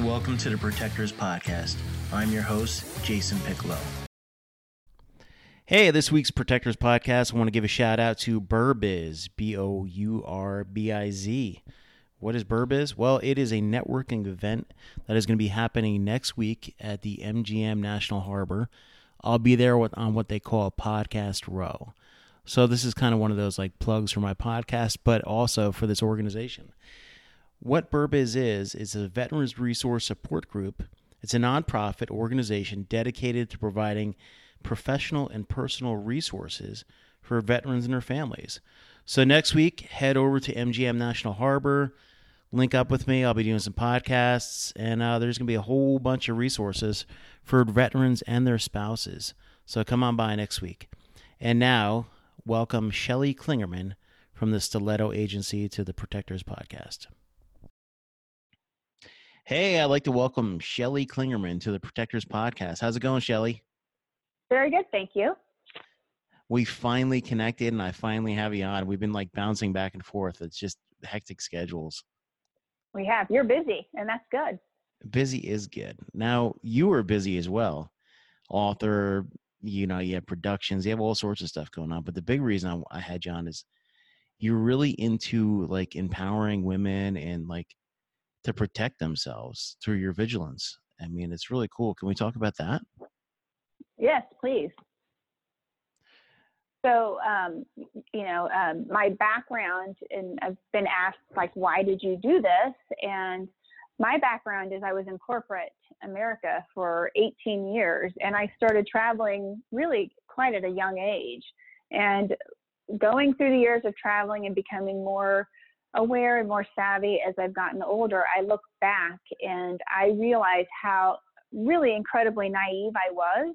Welcome to the Protectors Podcast. I'm your host, Jason Piccolo. Hey, this week's Protectors Podcast, I want to give a shout out to Bourbiz, B O U R B I Z. What is Bourbiz? Well, it is a networking event that is going to be happening next week at the MGM National Harbor. I'll be there on what they call Podcast Row. So this is kind of one of those like plugs for my podcast, but also for this organization. What Bourbiz is, is a Veterans Resource Support Group. It's a nonprofit organization dedicated to providing professional and personal resources for veterans and their families. So next week, head over to MGM National Harbor, link up with me. I'll be doing some podcasts, and uh, there's going to be a whole bunch of resources for veterans and their spouses. So come on by next week. And now, welcome Shelley Klingerman from the Stiletto Agency to the Protectors Podcast. Hey, I'd like to welcome Shelley Klingerman to the Protectors Podcast. How's it going, Shelley? Very good, thank you. We finally connected, and I finally have you on. We've been like bouncing back and forth. It's just hectic schedules. We have. You're busy, and that's good. Busy is good. Now you are busy as well, author. You know, you have productions. You have all sorts of stuff going on. But the big reason I, I had you on is you're really into like empowering women and like to protect themselves through your vigilance. I mean, it's really cool. Can we talk about that? Yes, please. So, um, you know, um, my background, and I've been asked, like, why did you do this? And my background is I was in corporate America for 18 years, and I started traveling really quite at a young age. And going through the years of traveling and becoming more aware and more savvy as I've gotten older, I look back and I realize how really incredibly naive I was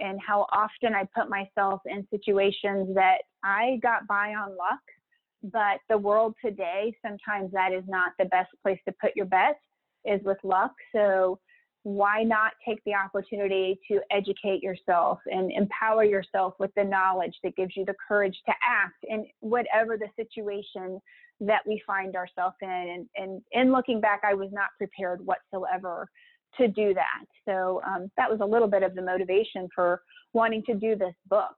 and how often I put myself in situations that I got by on luck. But the world today, sometimes that is not the best place to put your bet, is with luck. So why not take the opportunity to educate yourself and empower yourself with the knowledge that gives you the courage to act in whatever the situation that we find ourselves in. And, and in looking back, I was not prepared whatsoever to do that. So um, that was a little bit of the motivation for wanting to do this book.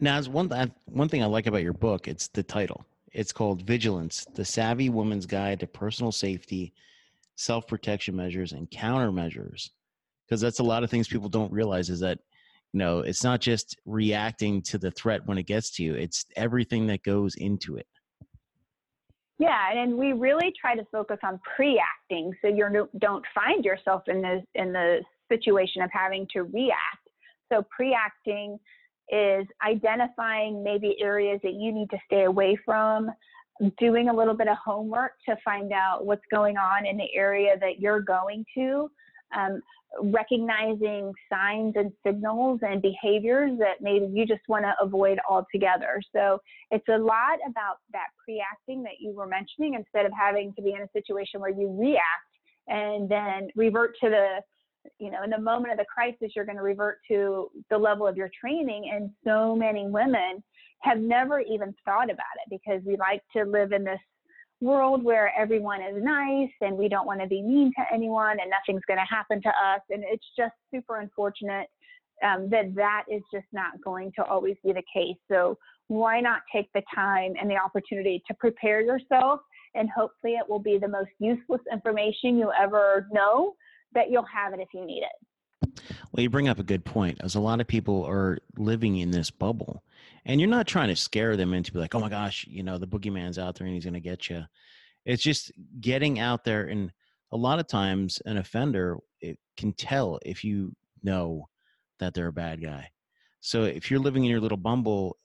Now, one one thing I like about your book, it's the title. It's called Vigilance: The Savvy Woman's Guide to Personal Safety, Self Protection Measures, and Countermeasures. Because that's a lot of things people don't realize is that you know it's not just reacting to the threat when it gets to you; it's everything that goes into it. Yeah, and we really try to focus on pre-acting, so you don't find yourself in the in the situation of having to react. So pre-acting is identifying maybe areas that you need to stay away from, doing a little bit of homework to find out what's going on in the area that you're going to, um, recognizing signs and signals and behaviors that maybe you just want to avoid altogether. So it's a lot about that pre-acting that you were mentioning instead of having to be in a situation where you react and then revert to the you know in the moment of the crisis you're going to revert to the level of your training and so many women have never even thought about it because we like to live in this world where everyone is nice and we don't want to be mean to anyone and nothing's going to happen to us. And it's just super unfortunate um, that that is just not going to always be the case. So why not take the time and the opportunity to prepare yourself? And hopefully it will be the most useless information you ever know that you'll have it if you need it. Well, you bring up a good point, as a lot of people are living in this bubble and you're not trying to scare them into be like oh my gosh you know the boogeyman's out there and he's going to get you it's just getting out there and a lot of times an offender it can tell if you know that they're a bad guy. So if you're living in your little bumble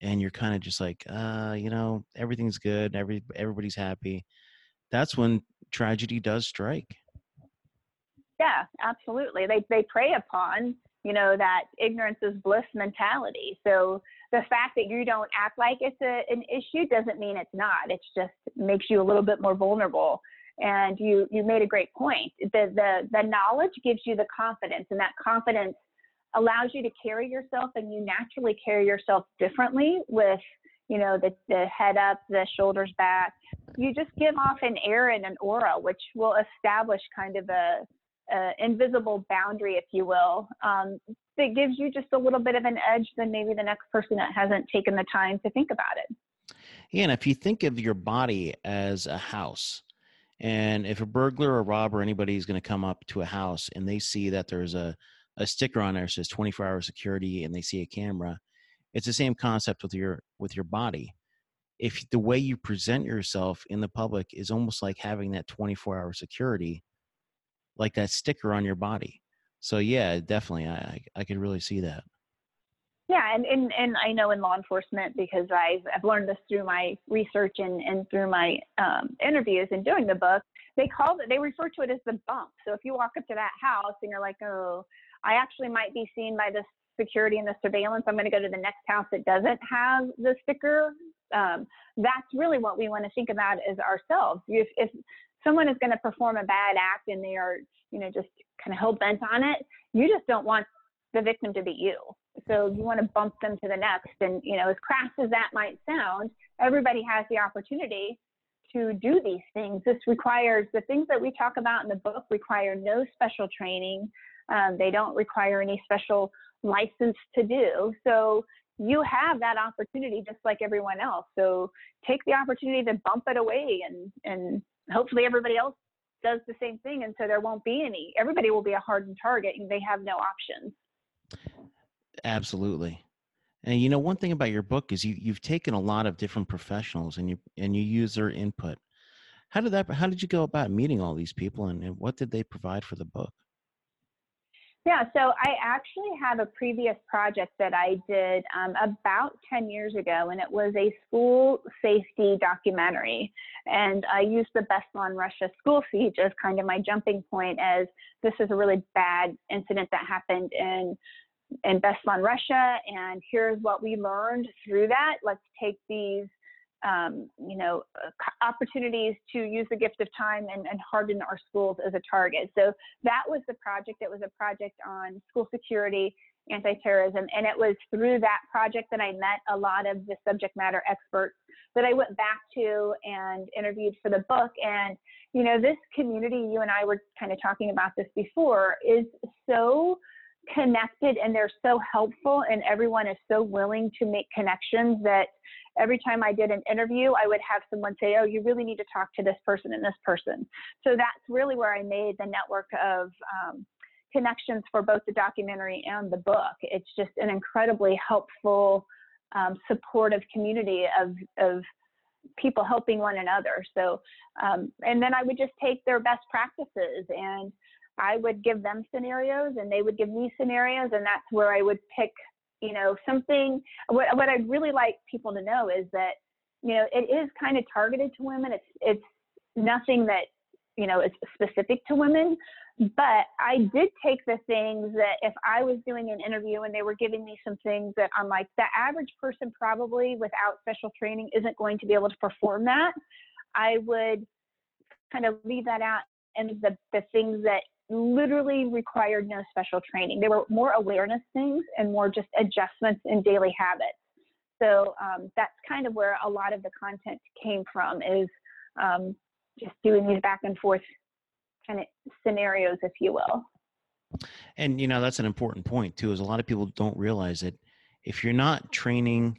and you're kind of just like uh you know everything's good every everybody's happy that's when tragedy does strike. Yeah absolutely. They they prey upon you know, that ignorance is bliss mentality. So the fact that you don't act like it's a, an issue doesn't mean it's not. It just makes you a little bit more vulnerable. And you you made a great point. The the the knowledge gives you the confidence, and that confidence allows you to carry yourself, and you naturally carry yourself differently with you know the the head up, the shoulders back. You just give off an air and an aura, which will establish kind of a uh, invisible boundary, if you will, um, that gives you just a little bit of an edge than maybe the next person that hasn't taken the time to think about it. Yeah, and if you think of your body as a house, and if a burglar or robber anybody is going to come up to a house and they see that there's a, a sticker on there that says 24 hour security and they see a camera, it's the same concept with your with your body. If the way you present yourself in the public is almost like having that 24 hour security, like that sticker on your body. So yeah, definitely, I I could really see that. Yeah, and, and, and I know in law enforcement because I've, I've learned this through my research and, and through my um, interviews and doing the book. They call it, they refer to it as the bump. So if you walk up to that house and you're like, oh, I actually might be seen by the security and the surveillance. I'm going to go to the next house that doesn't have the sticker. Um, that's really what we want to think about as ourselves. If, if someone is going to perform a bad act and they are, you know, just kind of hell bent on it, you just don't want the victim to be you. So you want to bump them to the next. And, you know, as crass as that might sound, everybody has the opportunity to do these things. This requires the things that we talk about in the book require no special training. Um, they don't require any special license to do. So you have that opportunity just like everyone else. So take the opportunity to bump it away and, and hopefully everybody else does the same thing. And so there won't be any, everybody will be a hardened target and they have no options. Absolutely. And you know, one thing about your book is you you've taken a lot of different professionals and you and you use their input. How did that how did you go about meeting all these people and, and what did they provide for the book? Yeah, so I actually have a previous project that I did um, about 10 years ago, and it was a school safety documentary. And I used the Beslan Russia school siege as kind of my jumping point, as this is a really bad incident that happened in in Beslan, Russia, and here's what we learned through that. Let's take these, um, you know, uh, opportunities to use the gift of time and, and harden our schools as a target. So that was the project. It was a project on school security, anti-terrorism, and it was through that project that I met a lot of the subject matter experts that I went back to and interviewed for the book. And you know, this community, you and I were kind of talking about this before, is so connected and they're so helpful and everyone is so willing to make connections that every time I did an interview, I would have someone say, Oh, you really need to talk to this person and this person. So that's really where I made the network of um, connections for both the documentary and the book. It's just an incredibly helpful, um, supportive community of, of people helping one another. So, um, and then I would just take their best practices and I would give them scenarios and they would give me scenarios, and that's where I would pick, you know, something. What, what I'd really like people to know is that, you know, it is kind of targeted to women. It's it's nothing that you know is specific to women, but I did take the things that if I was doing an interview and they were giving me some things that I'm like, the average person probably without special training isn't going to be able to perform that. I would kind of leave that out and the, the things that literally required no special training. They were more awareness things and more just adjustments in daily habits. So um, that's kind of where a lot of the content came from is um, just doing these back and forth kind of scenarios, if you will. And you know that's an important point too. Is a lot of people don't realize that if you're not training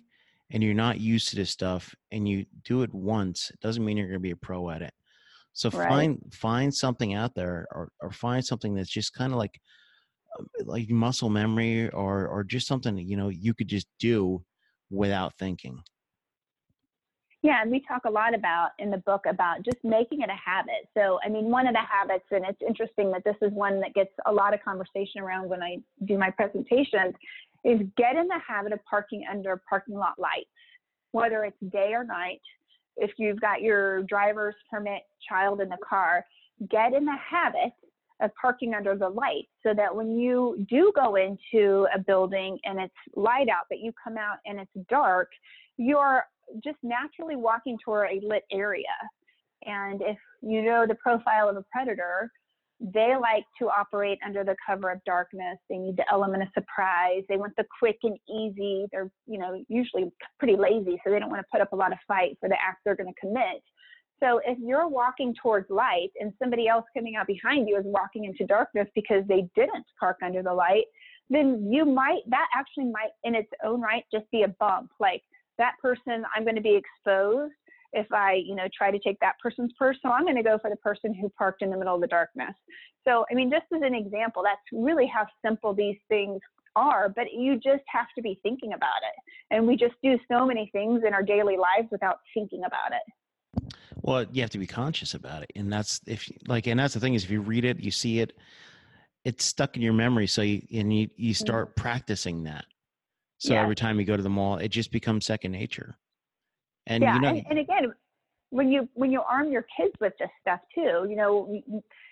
and you're not used to this stuff and you do it once, it doesn't mean you're going to be a pro at it. So right. find find something out there, or or find something that's just kind of like uh, like muscle memory, or or just something you know you could just do without thinking. Yeah, and we talk a lot about in the book about just making it a habit. So, I mean, one of the habits, and it's interesting that this is one that gets a lot of conversation around when I do my presentations, is get in the habit of parking under parking lot lights, whether it's day or night if you've got your driver's permit child in the car, get in the habit of parking under the light so that when you do go into a building and it's light out, but you come out and it's dark, you're just naturally walking toward a lit area. And if you know the profile of a predator, they like to operate under the cover of darkness. They need the element of surprise. They want the quick and easy. They're, you know, usually pretty lazy, so they don't want to put up a lot of fight for the act they're going to commit. So if you're walking towards light and somebody else coming out behind you is walking into darkness because they didn't park under the light, then you might, that actually might in its own right just be a bump. Like that person, I'm going to be exposed if I, you know, try to take that person's purse. So I'm going to go for the person who parked in the middle of the darkness. So, I mean, just as an example, that's really how simple these things are, but you just have to be thinking about it. And we just do so many things in our daily lives without thinking about it. Well, you have to be conscious about it. And that's if like, and that's the thing is if you read it, you see it, it's stuck in your memory. So you, and you, you mm-hmm. start mm-hmm. practicing that. So yeah. every time you go to the mall, it just becomes second nature. And yeah, you know, and, and again, when you when you arm your kids with this stuff too, you know,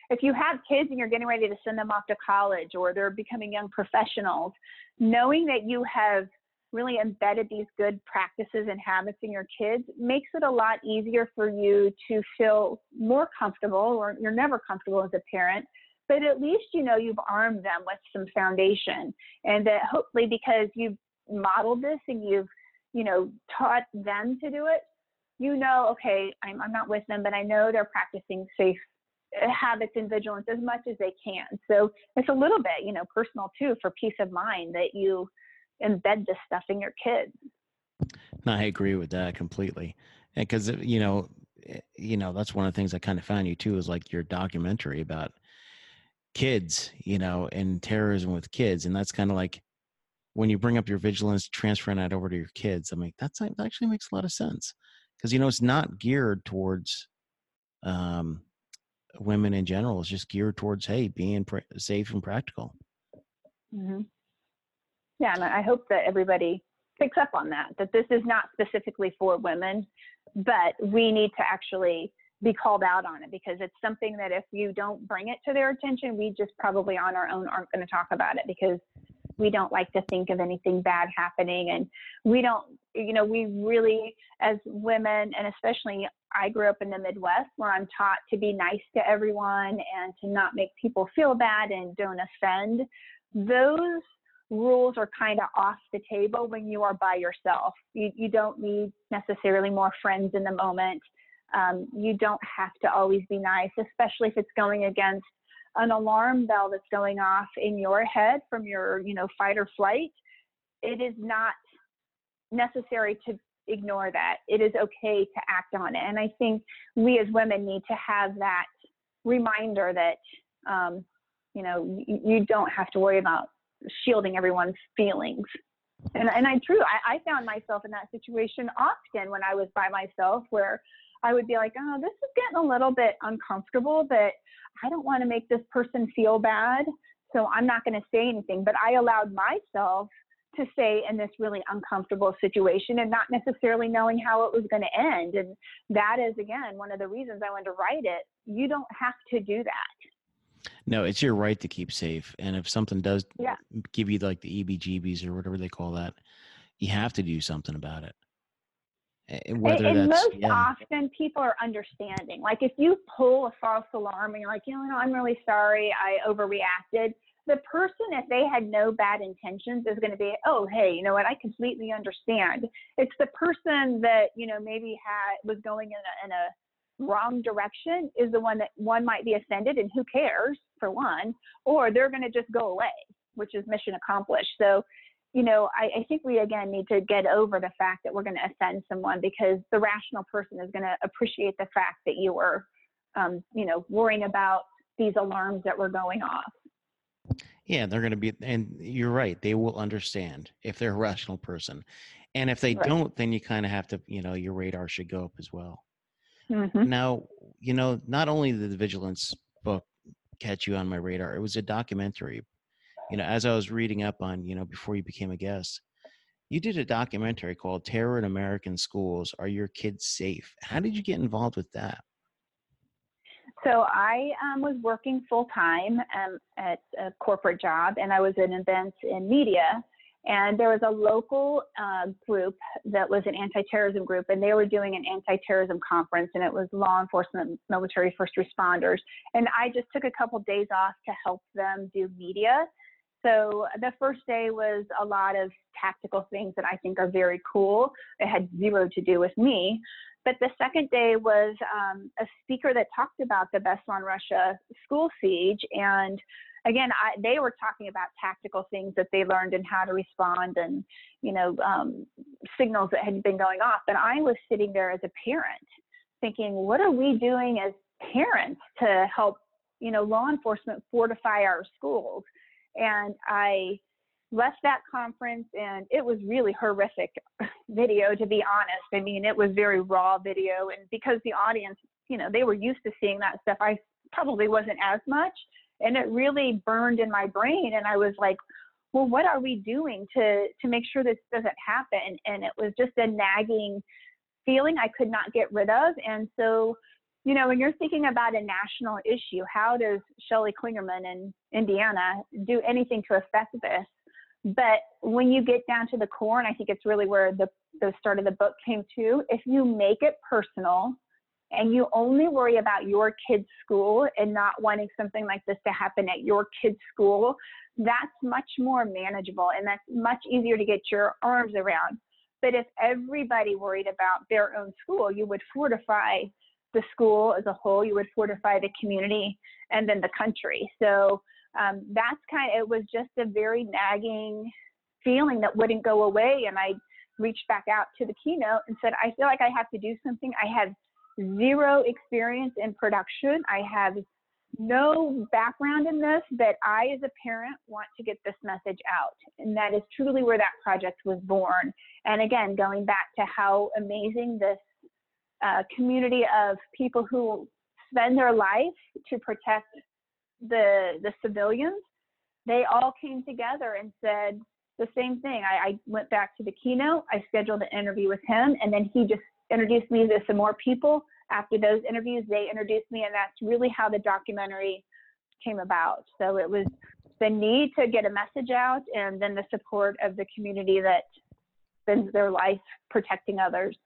if you have kids and you're getting ready to send them off to college or they're becoming young professionals, knowing that you have really embedded these good practices and habits in your kids makes it a lot easier for you to feel more comfortable or you're never comfortable as a parent but at least you know you've armed them with some foundation. And that hopefully because you've modeled this and you've you know, taught them to do it, you know, okay, I'm, I'm not with them, but I know they're practicing safe uh, habits and vigilance as much as they can. So it's a little bit, you know, personal too for peace of mind that you embed this stuff in your kids. No, I agree with that completely. And because, you know, eh, you know, that's one of the things I kind of found you too is like your documentary about kids, you know, and terrorism with kids. And that's kind of like, when you bring up your vigilance, transferring that over to your kids, I mean, that's, that actually makes a lot of sense because, you know, it's not geared towards um, women in general. It's just geared towards, hey, being pr- safe and practical. Mm-hmm. Yeah, and I hope that everybody picks up on that, that this is not specifically for women, but we need to actually be called out on it because it's something that if you don't bring it to their attention, we just probably on our own aren't going to talk about it because we don't like to think of anything bad happening and we don't you know we really as women and especially i grew up in the midwest where i'm taught to be nice to everyone and to not make people feel bad and don't offend. Those rules are kind of off the table when you are by yourself. You, you don't need necessarily more friends in the moment. Um, you don't have to always be nice especially if it's going against an alarm bell that's going off in your head from your, you know, fight or flight, it is not necessary to ignore that. It is okay to act on it. And I think we as women need to have that reminder that, um, you know, you, don't have to worry about shielding everyone's feelings. And, and I true, I, I found myself in that situation often when I was by myself where I would be like, oh, this is getting a little bit uncomfortable, but I don't want to make this person feel bad. So I'm not going to say anything. But I allowed myself to say in this really uncomfortable situation and not necessarily knowing how it was going to end. And that is, again, one of the reasons I wanted to write it. You don't have to do that. No, it's your right to keep safe. And if something does yeah. give you like the EBGBs or whatever they call that, you have to do something about it. Eh, eh, whether and, and most yeah. often people are understanding. Like if you pull a false alarm and you're like, you know, I'm really sorry, I overreacted. The person, if they had no bad intentions, is going to be, oh, hey, you know what? I completely understand. It's the person that you know maybe had was going in a, in a wrong direction is the one that one might be offended, and who cares for one, or they're going to just go away, which is mission accomplished. So you know, I, I, think we again need to get over the fact that we're going to offend someone because the rational person is going to appreciate the fact that you were, um, you know, worrying about these alarms that were going off. Yeah, they're going to be, and you're right. They will understand if they're a rational person, and if they right. don't, then you kind of have to, you know, your radar should go up as well. Mm-hmm. Now, you know, not only did the vigilance book catch you on my radar, it was a documentary you know, as I was reading up on, you know, before you became a guest, you did a documentary called Terror in American Schools. Are Your Kids Safe? How did you get involved with that? So I um, was working full time um, at a corporate job, and I was in events in media. And there was a local uh, group that was an anti-terrorism group, and they were doing an anti-terrorism conference, and it was law enforcement, military, first responders. And I just took a couple days off to help them do media. So the first day was a lot of tactical things that I think are very cool. It had zero to do with me. But the second day was um, a speaker that talked about the Beslan Russia school siege. And again, I, they were talking about tactical things that they learned and how to respond and, you know, um, signals that had been going off. And I was sitting there as a parent thinking, what are we doing as parents to help, you know, law enforcement fortify our schools? And I, left that conference and it was really horrific video to be honest. I mean it was very raw video and because the audience you know they were used to seeing that stuff i probably wasn't as much and it really burned in my brain and i was like well what are we doing to to make sure this doesn't happen? And it was just a nagging feeling i could not get rid of and so you know when you're thinking about a national issue how does Shelley Klingerman in indiana do anything to affect this but when you get down to the core, and I think it's really where the, the start of the book came to, if you make it personal and you only worry about your kid's school and not wanting something like this to happen at your kid's school, that's much more manageable and that's much easier to get your arms around. But if everybody worried about their own school, you would fortify the school as a whole, you would fortify the community and then the country. So um, that's kind of, it was just a very nagging feeling that wouldn't go away. And I reached back out to the keynote and said, I feel like I have to do something. I have zero experience in production. I have no background in this, but I, as a parent, want to get this message out. And that is truly where that project was born. And again, going back to how amazing this uh, community of people who spend their life to protect the the civilians, they all came together and said the same thing. I, I went back to the keynote. I scheduled an interview with him, and then he just introduced me to some more people. After those interviews, they introduced me, and that's really how the documentary came about. So it was the need to get a message out, and then the support of the community that spends their life protecting others.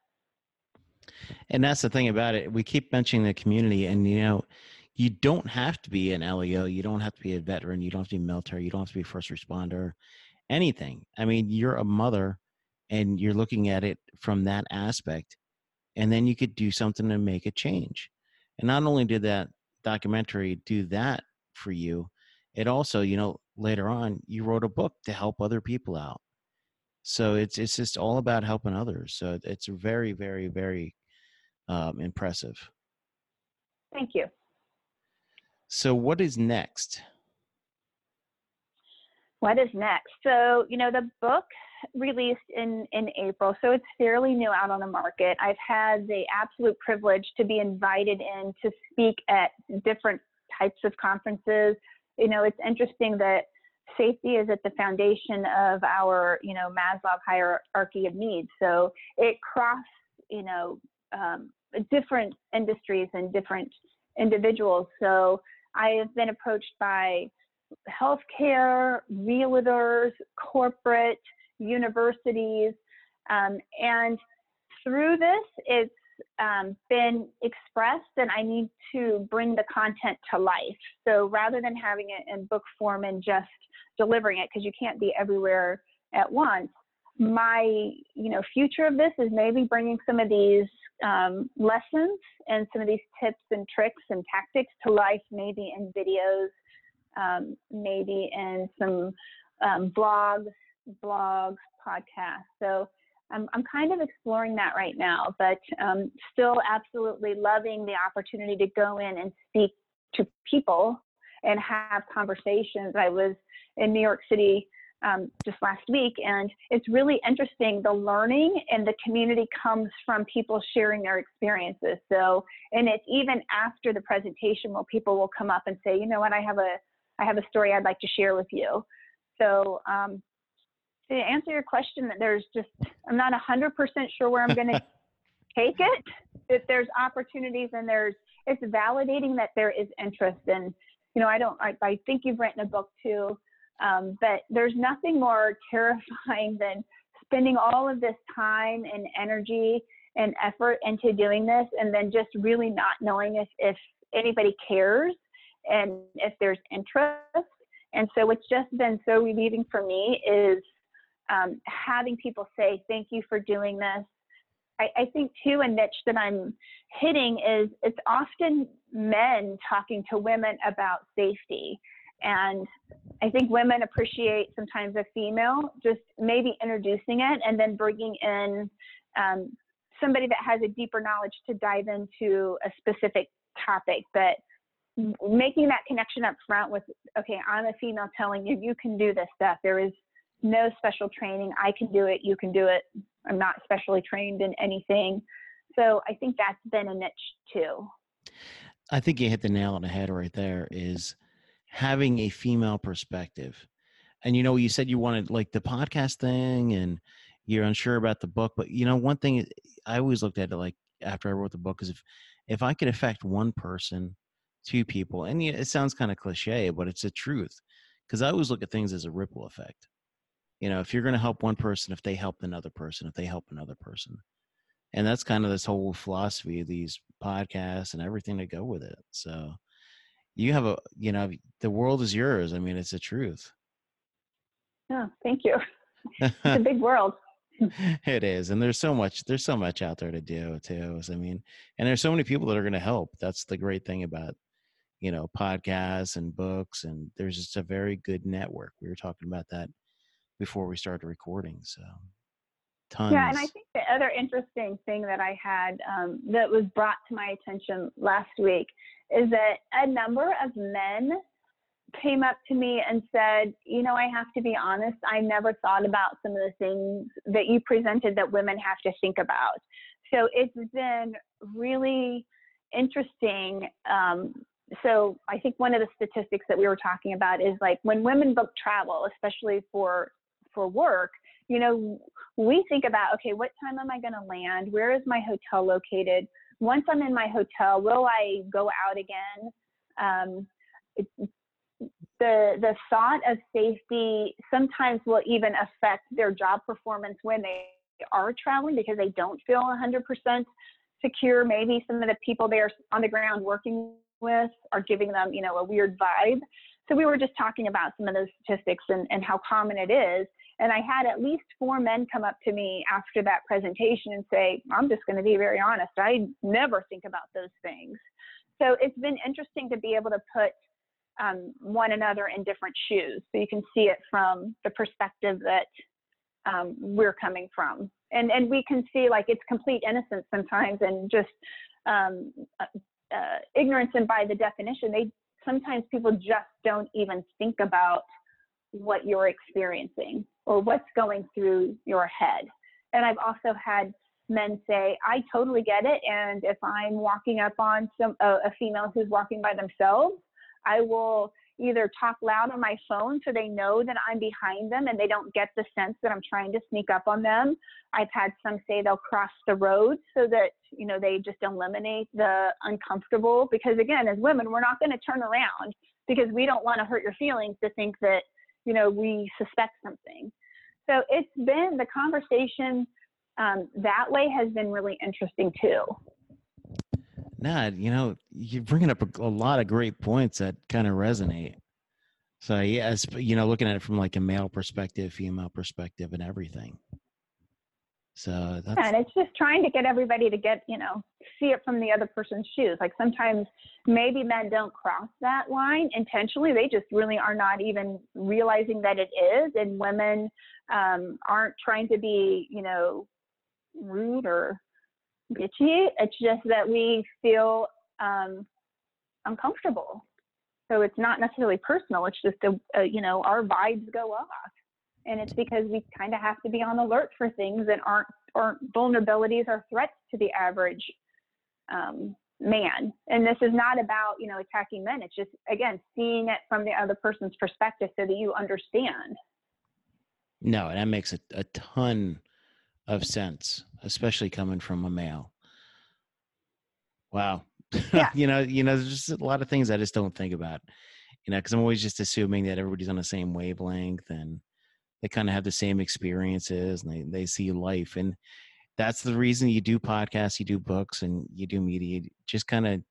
And that's the thing about it. We keep mentioning the community, and you know, you don't have to be an LEO. You don't have to be a veteran. You don't have to be military. You don't have to be first responder, anything. I mean, you're a mother and you're looking at it from that aspect. And then you could do something to make a change. And not only did that documentary do that for you, it also, you know, later on, you wrote a book to help other people out. So it's it's just all about helping others. So it's very, very, very um, impressive. Thank you. So, what is next? What is next? So, you know, the book released in in April, so it's fairly new out on the market. I've had the absolute privilege to be invited in to speak at different types of conferences. You know, it's interesting that safety is at the foundation of our, you know, Maslow hierarchy of needs. So it crosses, you know, um, different industries and different individuals. So I have been approached by healthcare, realtors, corporate, universities, um, and through this, it's um, been expressed and I need to bring the content to life. So rather than having it in book form and just delivering it, because you can't be everywhere at once, my you know future of this is maybe bringing some of these um, lessons and some of these tips and tricks and tactics to life, maybe in videos, um, maybe in some um, blogs, blogs, podcasts. So I'm, I'm kind of exploring that right now, but um, still absolutely loving the opportunity to go in and speak to people and have conversations. I was in New York City um, just last week. And it's really interesting. The learning and the community comes from people sharing their experiences. So, and it's even after the presentation where people will come up and say, you know what, I have a, I have a story I'd like to share with you. So, um, to answer your question, there's just, I'm not 100% sure where I'm going to take it. If there's opportunities and there's it's validating that there is interest in you know i don't i, I think you've written a book too um, but there's nothing more terrifying than spending all of this time and energy and effort into doing this and then just really not knowing if, if anybody cares and if there's interest. And so what's just been so relieving for me is um, having people say, thank you for doing this. I, I think too, a niche that I'm hitting is it's often men talking to women about safety. And I think women appreciate sometimes a female just maybe introducing it and then bringing in um, somebody that has a deeper knowledge to dive into a specific topic. But making that connection up front with, okay, I'm a female telling you, you can do this stuff. There is no special training. I can do it. You can do it. I'm not specially trained in anything. So I think that's been a niche too. I think you hit the nail on the head right there is having a female perspective. And you know, you said you wanted like the podcast thing and you're unsure about the book, but you know, one thing I always looked at it like after I wrote the book is if if I could affect one person, two people, and it sounds kind of cliche, but it's the truth. Because I always look at things as a ripple effect. You know, if you're going to help one person, if they help another person, if they help another person, and that's kind of this whole philosophy of these podcasts and everything that go with it. So you have a, you know, the world is yours. I mean, it's the truth. Yeah, thank you. It's a big world. it is and there's so much there's so much out there to do too i mean and there's so many people that are going to help that's the great thing about you know podcasts and books and there's just a very good network we were talking about that before we started recording so tons yeah and i think the other interesting thing that i had um, that was brought to my attention last week is that a number of men came up to me and said, You know, I have to be honest, I never thought about some of the things that you presented that women have to think about. So it's been really interesting. Um, so I think one of the statistics that we were talking about is like when women book travel, especially for for work, you know, we think about okay, what time am I going to land? Where is my hotel located? Once I'm in my hotel, will I go out again? Um, the the thought of safety sometimes will even affect their job performance when they are traveling because they don't feel 100% secure. Maybe some of the people they're on the ground working with are giving them, you know, a weird vibe. So we were just talking about some of those statistics and, and how common it is. And I had at least four men come up to me after that presentation and say, I'm just going to be very honest. I never think about those things. So it's been interesting to be able to put um, one another in different shoes. So you can see it from the perspective that um, we're coming from. And, and we can see like it's complete innocence sometimes and just um, uh, uh, ignorance. And by the definition, they sometimes people just don't even think about what you're experiencing or what's going through your head. And I've also had men say, I totally get it. And if I'm walking up on some, a, a female who's walking by themselves, I will either talk loud on my phone so they know that I'm behind them and they don't get the sense that I'm trying to sneak up on them. I've had some say they'll cross the road so that, you know, they just eliminate the uncomfortable because again, as women, we're not going to turn around because we don't want to hurt your feelings to think that, you know, we suspect something. So it's been the conversation um, that way has been really interesting too. Nah, you know, you're bringing up a, a lot of great points that kind of resonate. So yes, you know, looking at it from like a male perspective, female perspective, and everything. So that's yeah, and it's just trying to get everybody to get, you know, see it from the other person's shoes. Like sometimes maybe men don't cross that line intentionally. They just really are not even realizing that it is. And women um, aren't trying to be, you know, rude or bitchy. It's just that we feel um, uncomfortable. So it's not necessarily personal. It's just a, a you know our vibes go off, and it's because we kind of have to be on alert for things that aren't aren't vulnerabilities or threats to the average um, man. And this is not about you know attacking men. It's just again seeing it from the other person's perspective so that you understand. No, and that makes a, a ton of sense, especially coming from a male. Wow. Yeah. you know, you know, there's just a lot of things I just don't think about. You know, because I'm always just assuming that everybody's on the same wavelength and they kind of have the same experiences and they, they see life. And that's the reason you do podcasts, you do books, and you do media, just kind of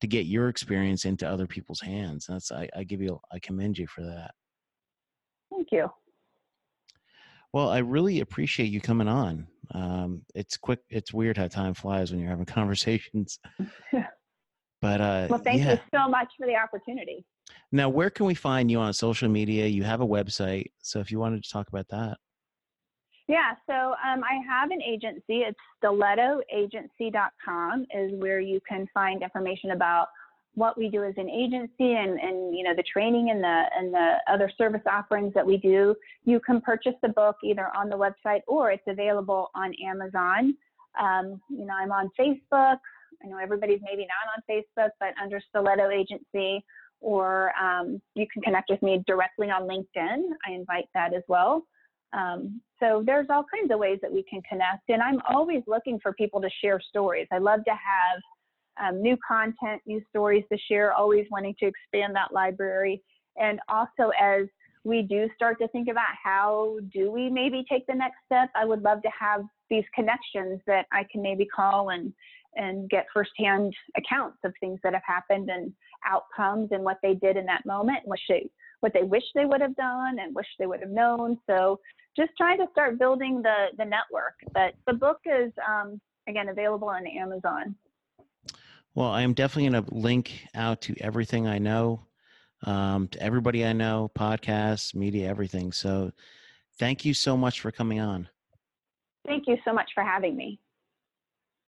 to get your experience into other people's hands. That's I, I give you, I commend you for that. Thank you. Well, I really appreciate you coming on. Um, it's quick. It's weird how time flies when you're having conversations. but uh, Well, thank yeah. you so much for the opportunity. Now, where can we find you on social media? You have a website, so if you wanted to talk about that. Yeah, so um, I have an agency. It's stilettoagency.com is where you can find information about what we do as an agency and, and you know the training and the and the other service offerings that we do. You can purchase the book either on the website or it's available on Amazon. Um, you know, I'm on Facebook. I know everybody's maybe not on Facebook, but under Stiletto Agency, or um, you can connect with me directly on LinkedIn. I invite that as well. Um, so there's all kinds of ways that we can connect, and I'm always looking for people to share stories. I love to have um, new content, new stories to share, always wanting to expand that library. And also, as we do start to think about how do we maybe take the next step, I would love to have these connections that I can maybe call and and get firsthand accounts of things that have happened and outcomes and what they did in that moment, and what they what they wish they would have done and wish they would have known. So just trying to start building the the network. But the book is um, again available on Amazon. Well, I am definitely going to link out to everything I know, um, to everybody I know, podcasts, media, everything. So, thank you so much for coming on. Thank you so much for having me.